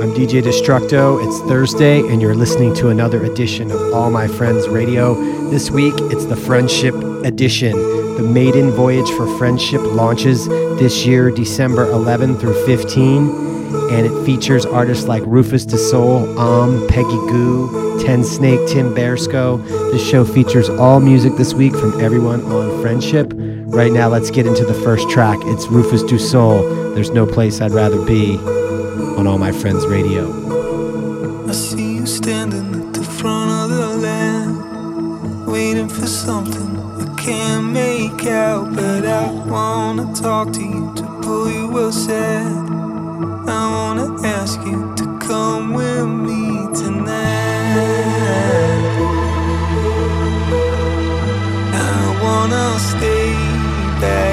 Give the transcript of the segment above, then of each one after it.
I'm DJ Destructo. It's Thursday, and you're listening to another edition of All My Friends Radio. This week, it's the Friendship Edition. The maiden voyage for Friendship launches this year, December 11 through 15, and it features artists like Rufus Du Sol, Om, Peggy Gou, Tensnake, Tim Bearsko. This show features all music this week from everyone on Friendship. Right now, let's get into the first track. It's Rufus Du Sol. There's no place I'd rather be on All My Friends Radio. I see you standing at the front of the land, waiting for something I can't make out. But I wanna talk to you to pull you aside. I wanna ask you to come with me tonight. I wanna stay by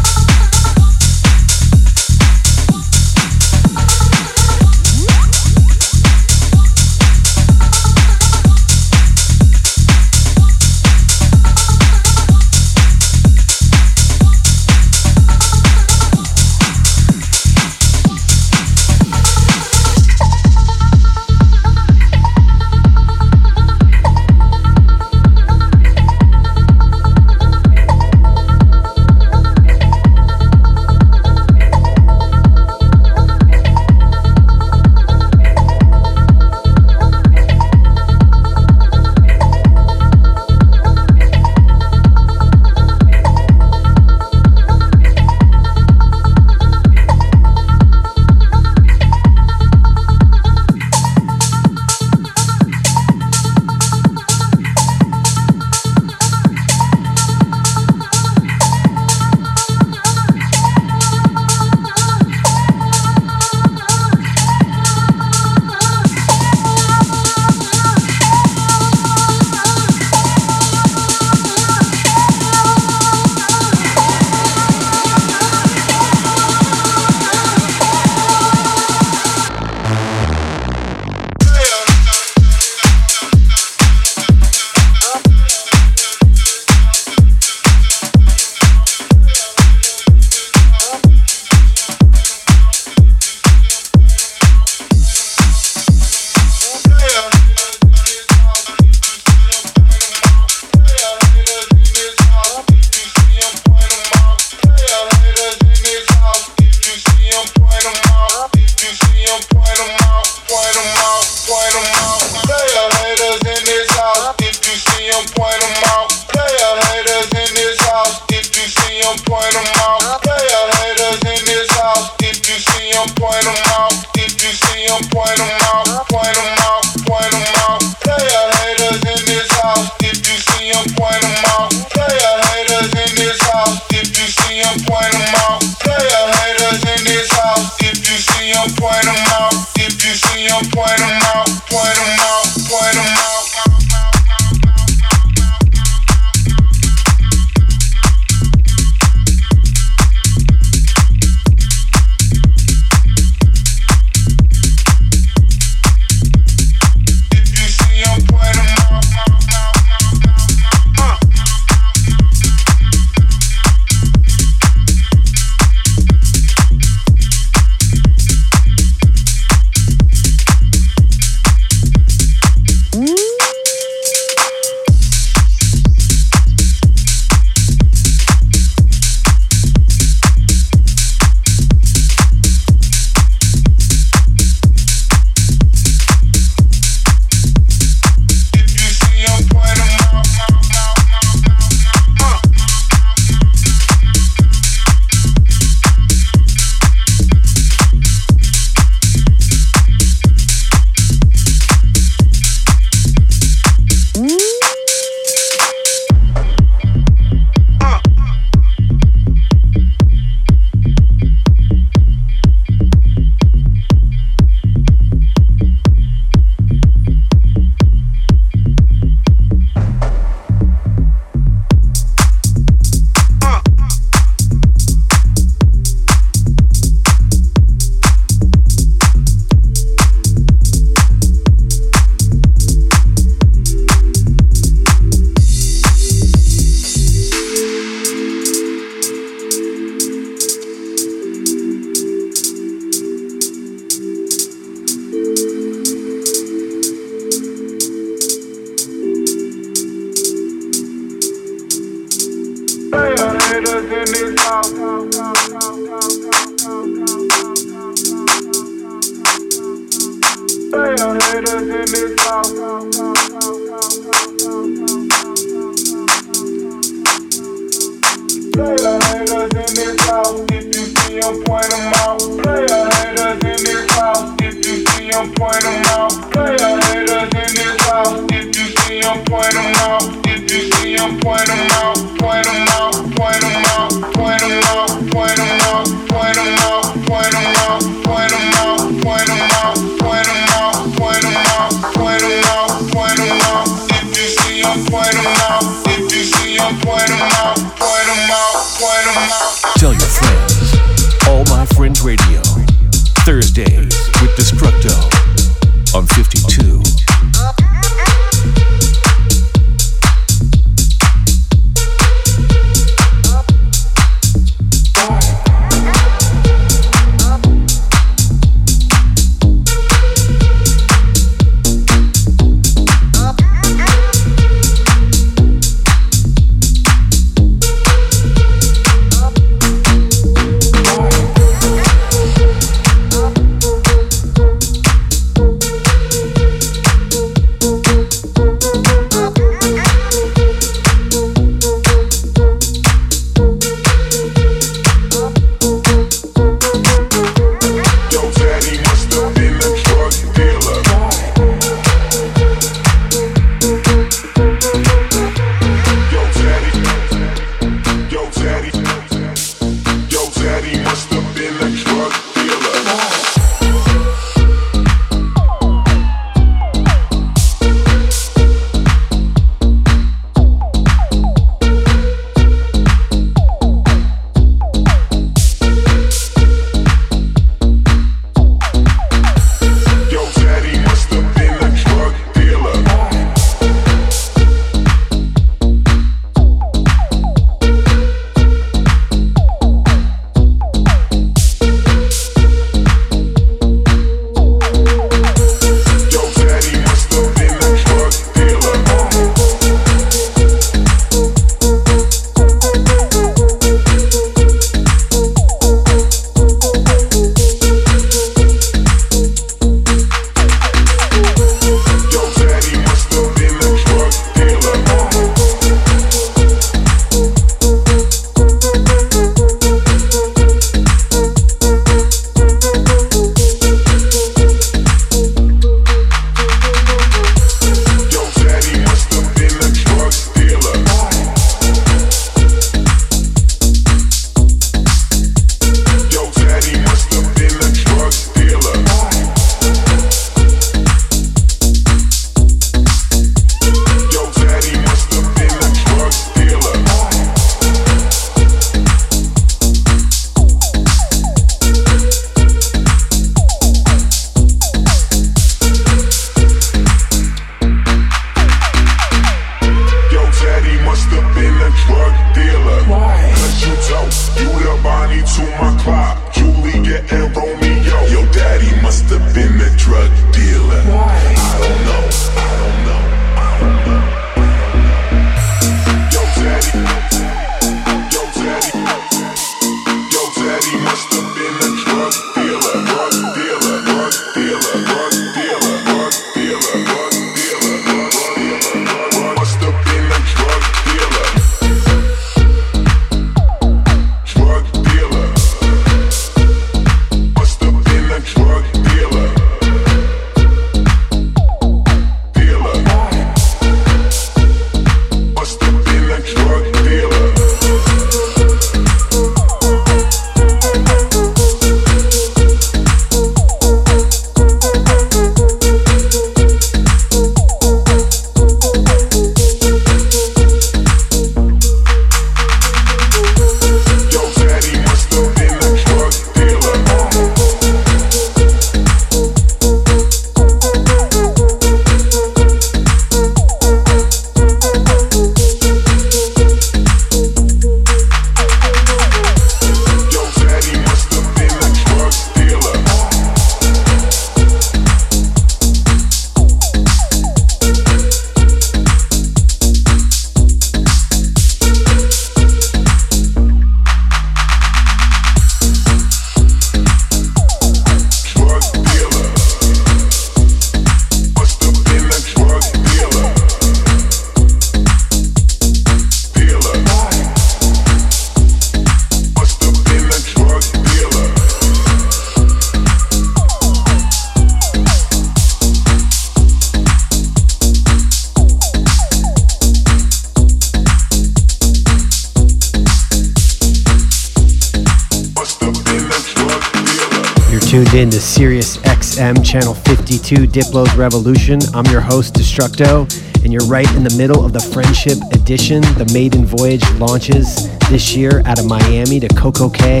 tuned in to Sirius XM Channel 52 Diplo's Revolution. I'm your host, Destructo, and you're right in the middle of the Friendship Edition. The maiden voyage launches this year out of Miami to Coco Cay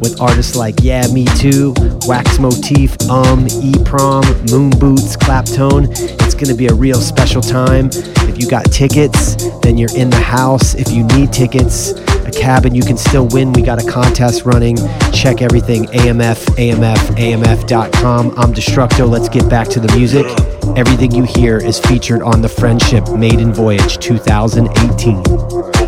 with artists like Yeah Me Too, Wax Motif, Um, E Prom, Moon Boots, Claptone. It's going to be a real special time. If you got tickets, then you're in the house. If you need tickets, cabin you can still win. We got a contest running. Check everything AMF, AMF, AMF.com. I'm Destructo. Let's get back to the music. Everything you hear is featured on the Friendship Maiden Voyage 2018.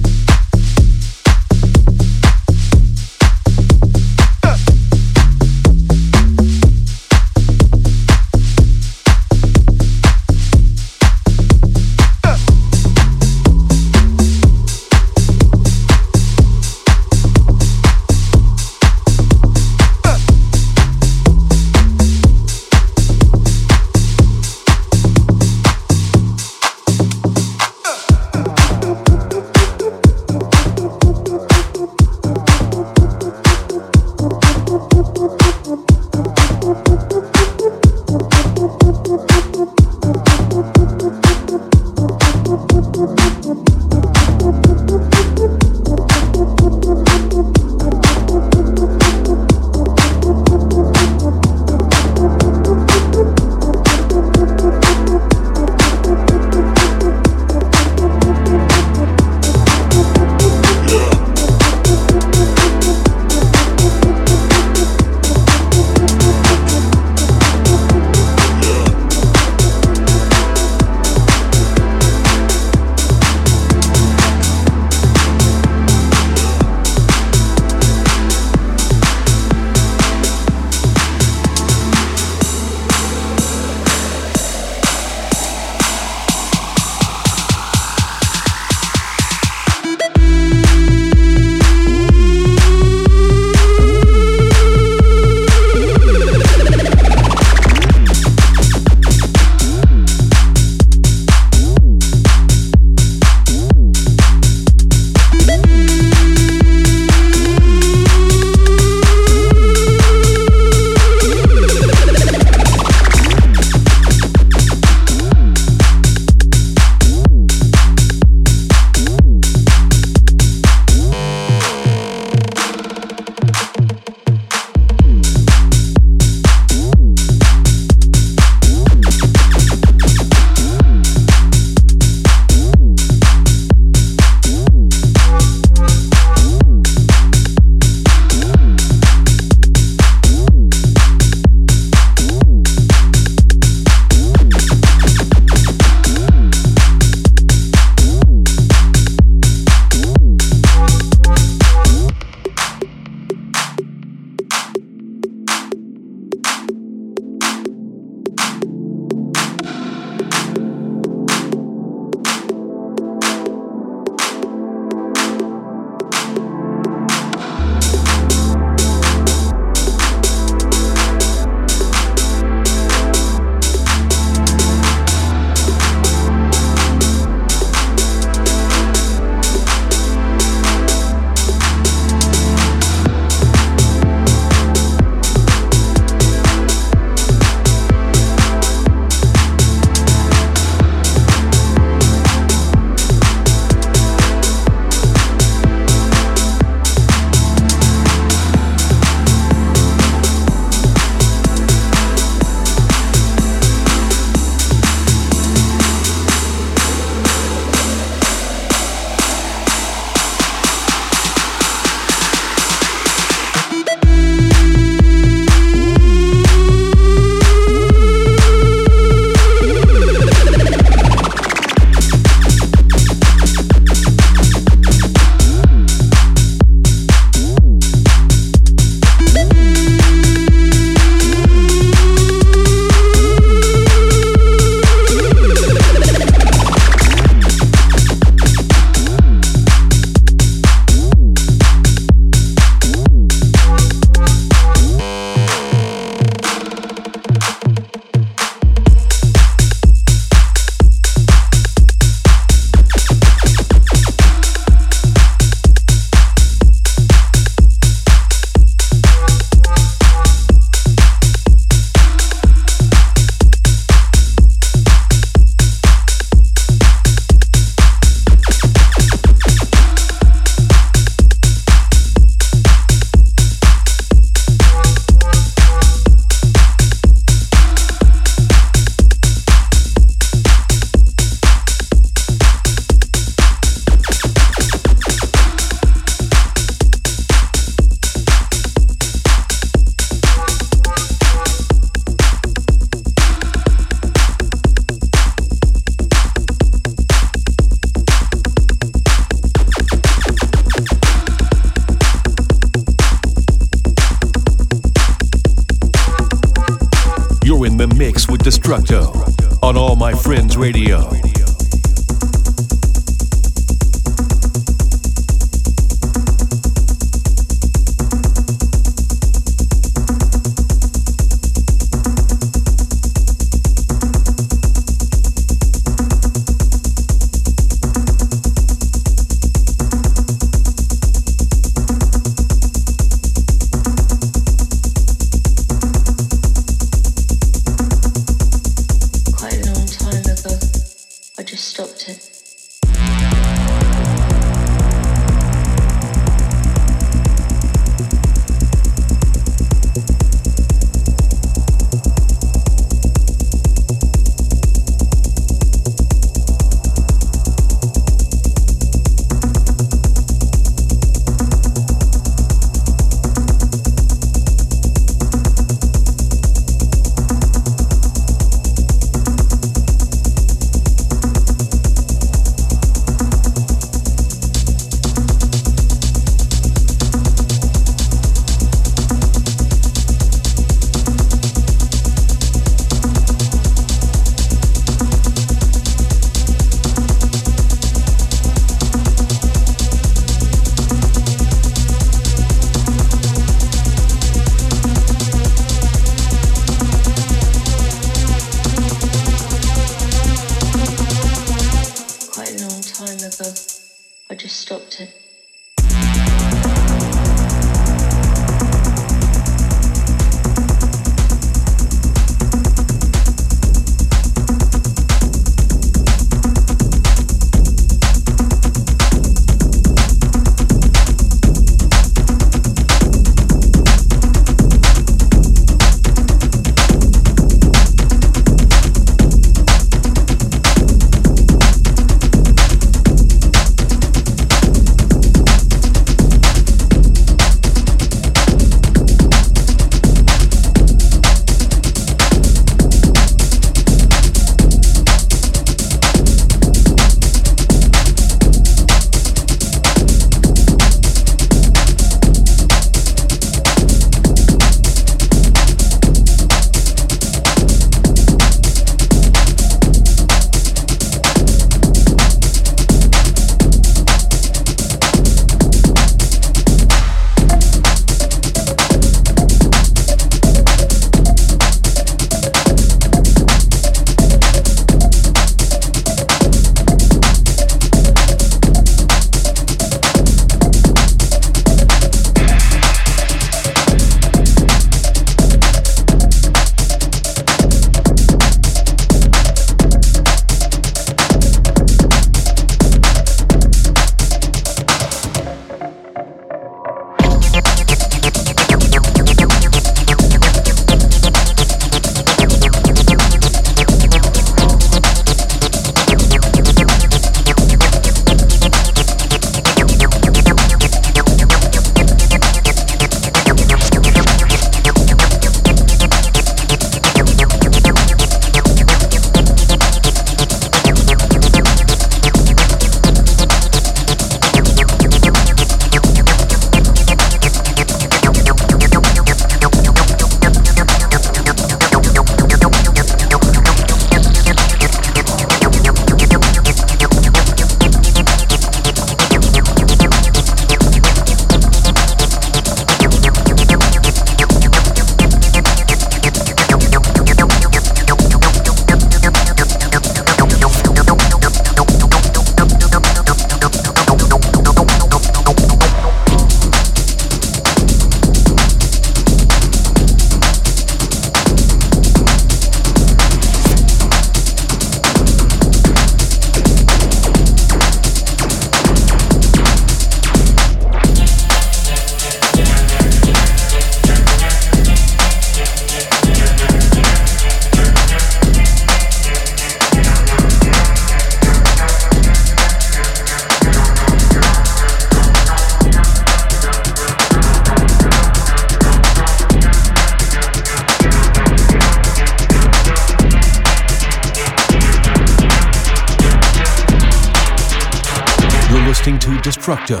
Destructo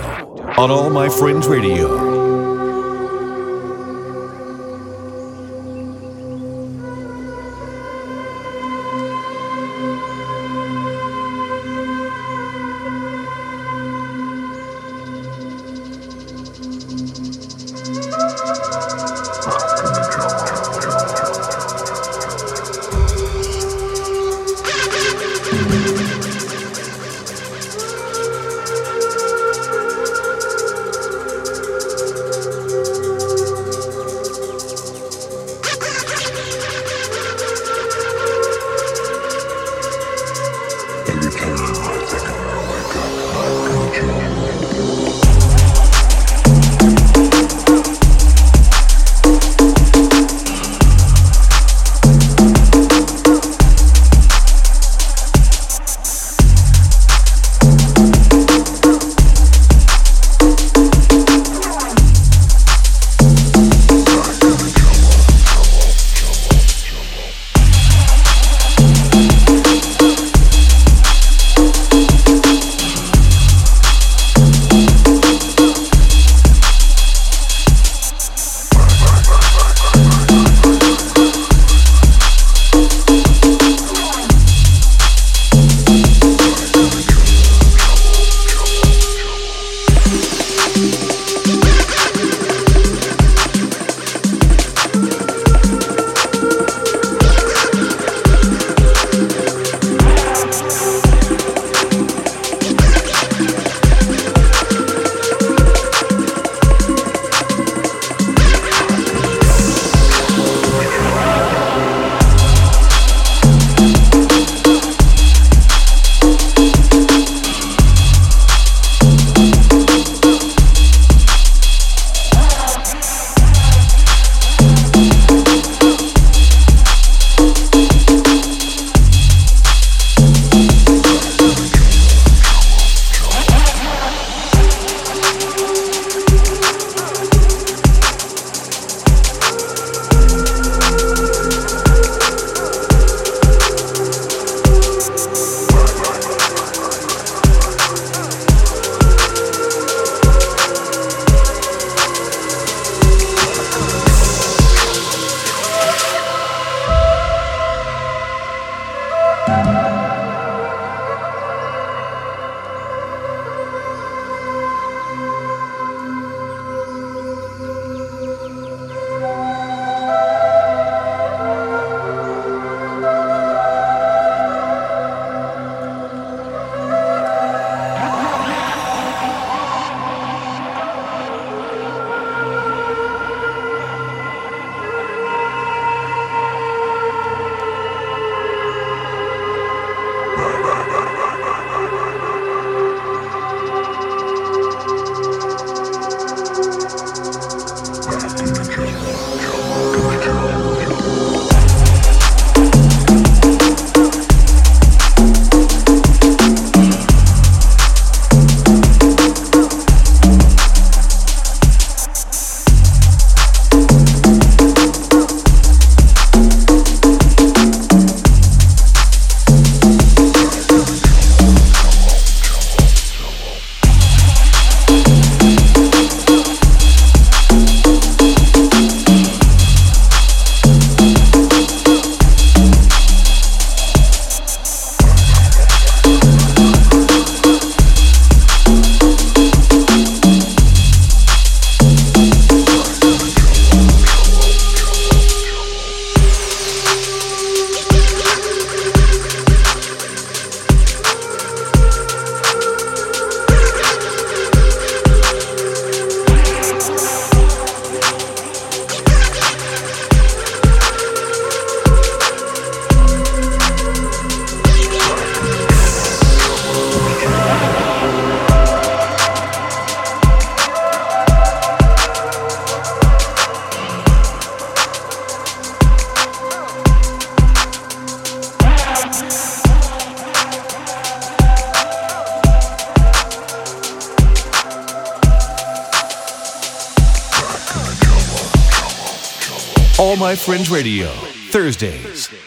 on All My Friends Radio.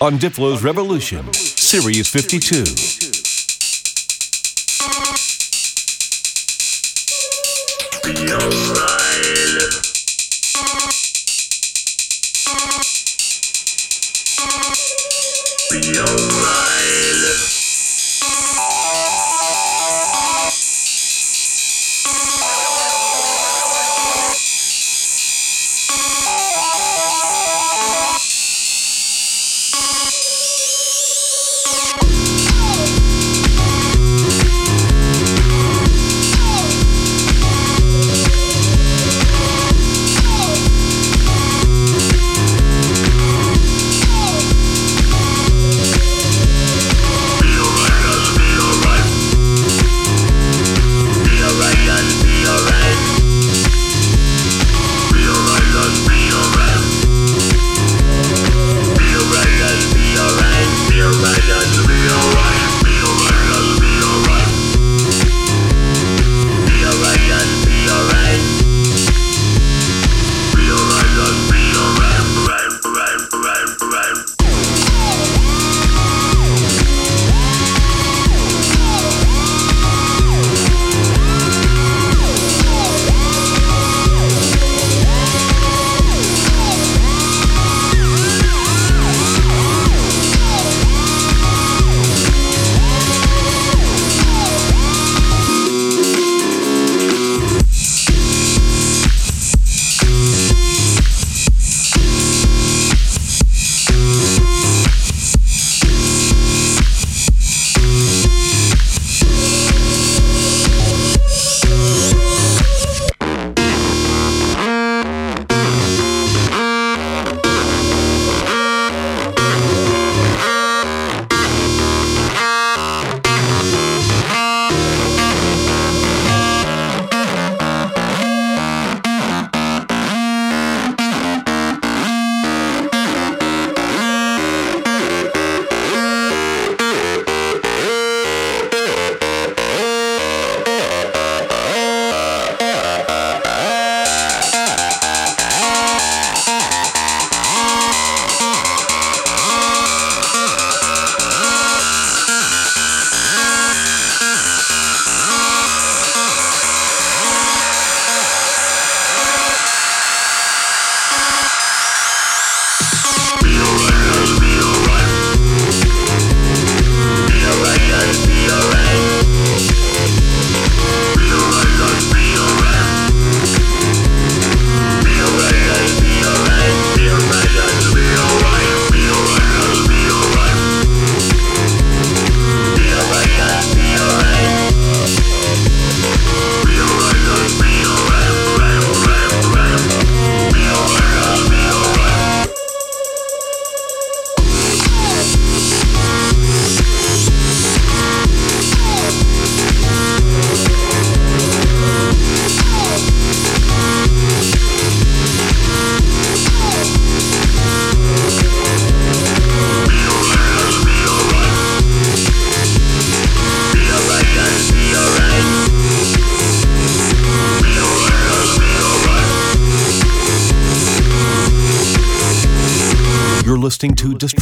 On Diplo's Revolution, Sirius 52.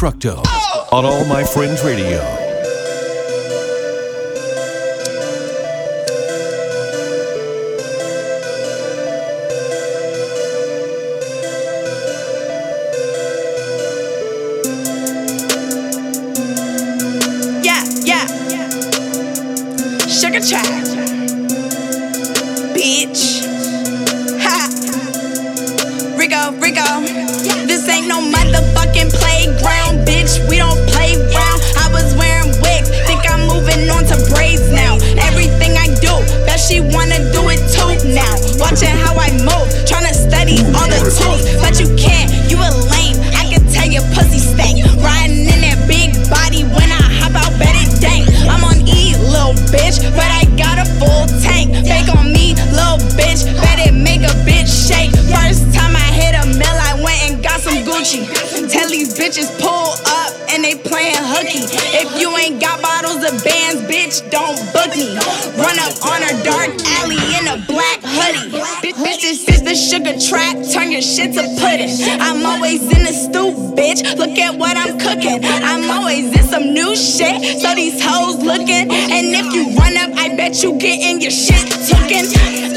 Destructo oh! on All My Friends Radio. Yeah, yeah. Sugar child, bitch. Ha. Rigo, Rigo. This ain't no motherfucking play bitch, we don't play round. I was wearing wigs, think I'm moving on to braids now. Everything I do, bet she wanna do it too now. Watching how I move, trying to study all the tools, but you can't, you a lame. I can tell your pussy stank. Riding in that big body when I hop out, bet it dank. I'm on E, little bitch, but I got a full tank. Fake on me, little bitch, bitches pull up and they playing hooky. If you ain't got bottles of bands, bitch, don't book me. Run up on a dark alley in a black hoodie. Bitch, bitch, this is the sugar trap. Turn your shit to pudding. I'm always in the stoop, bitch. Look at what I'm cooking. I'm always in some new shit, so these hoes looking. And if you run up, I bet you getting your shit taken.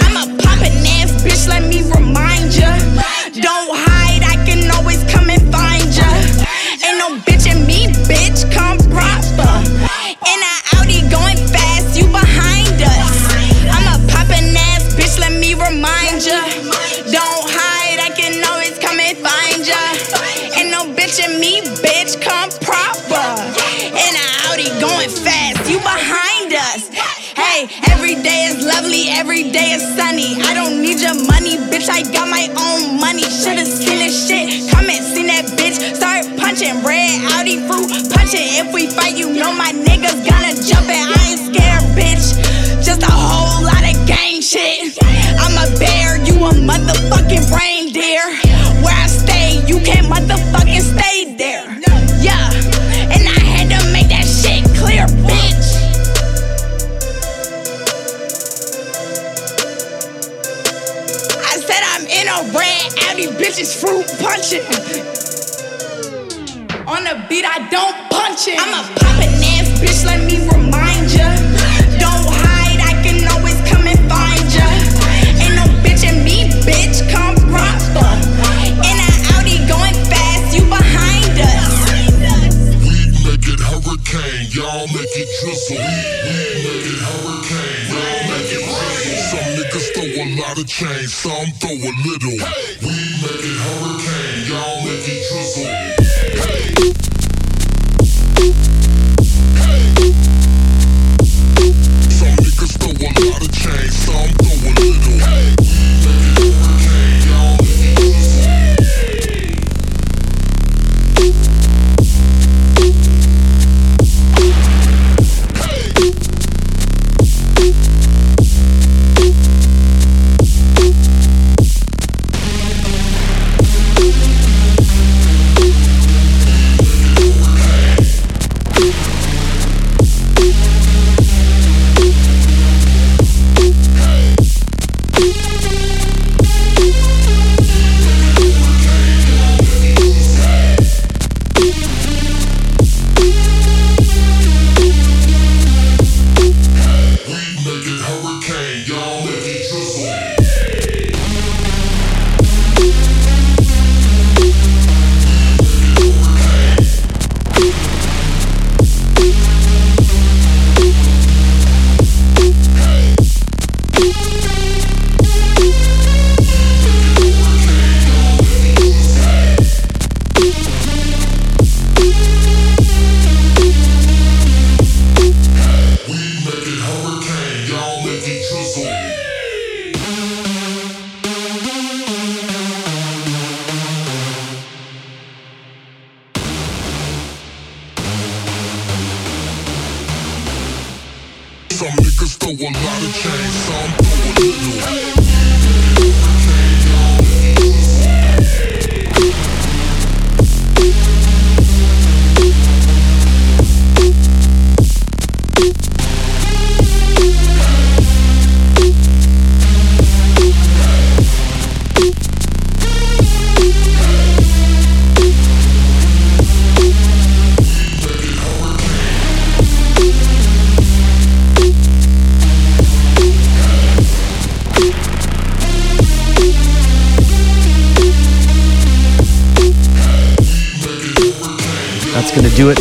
I'm a poppin' ass bitch. Let me remind ya. Don't. day is lovely, every day is sunny. I don't need your money, bitch. I got my own money. Should've seen this shit. Comment, seen that bitch. Start punching red Audi fruit, punching. If we fight, you know my niggas gonna jump it. I ain't scared, bitch. Just a whole lot of gang shit. I'm a bear, you a motherfucking reindeer. Where I stay, you can't motherfucking stay. bitches fruit punching. On the beat, I don't punch it. I'm a poppin' ass bitch, let me remind ya. Don't hide, I can always come and find ya. Ain't no bitch in me, bitch, come proper. In an Audi going fast, you behind us. We make it hurricane, y'all make it drizzle. We make it hurricane, y'all make it rain. Some niggas throw a lot of change, some throw a little. We home.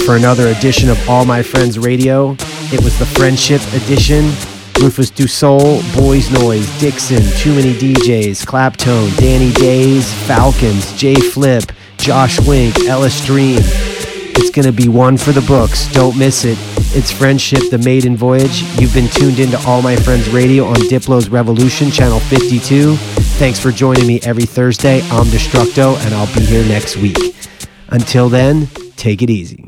For another edition of All My Friends Radio. It was the Friendship Edition. Rufus Sol, Boys Noize, Dixon, Too Many DJs, Claptone, Danny Daze, Falcons, J.Phlip, Josh Wink, Ellis Dream. It's going to be one for the books. Don't miss it. It's Friendship, the maiden voyage. You've been tuned into All My Friends Radio on Diplo's Revolution, Channel 52. Thanks for joining me every Thursday. I'm Destructo, and I'll be here next week. Until then, take it easy.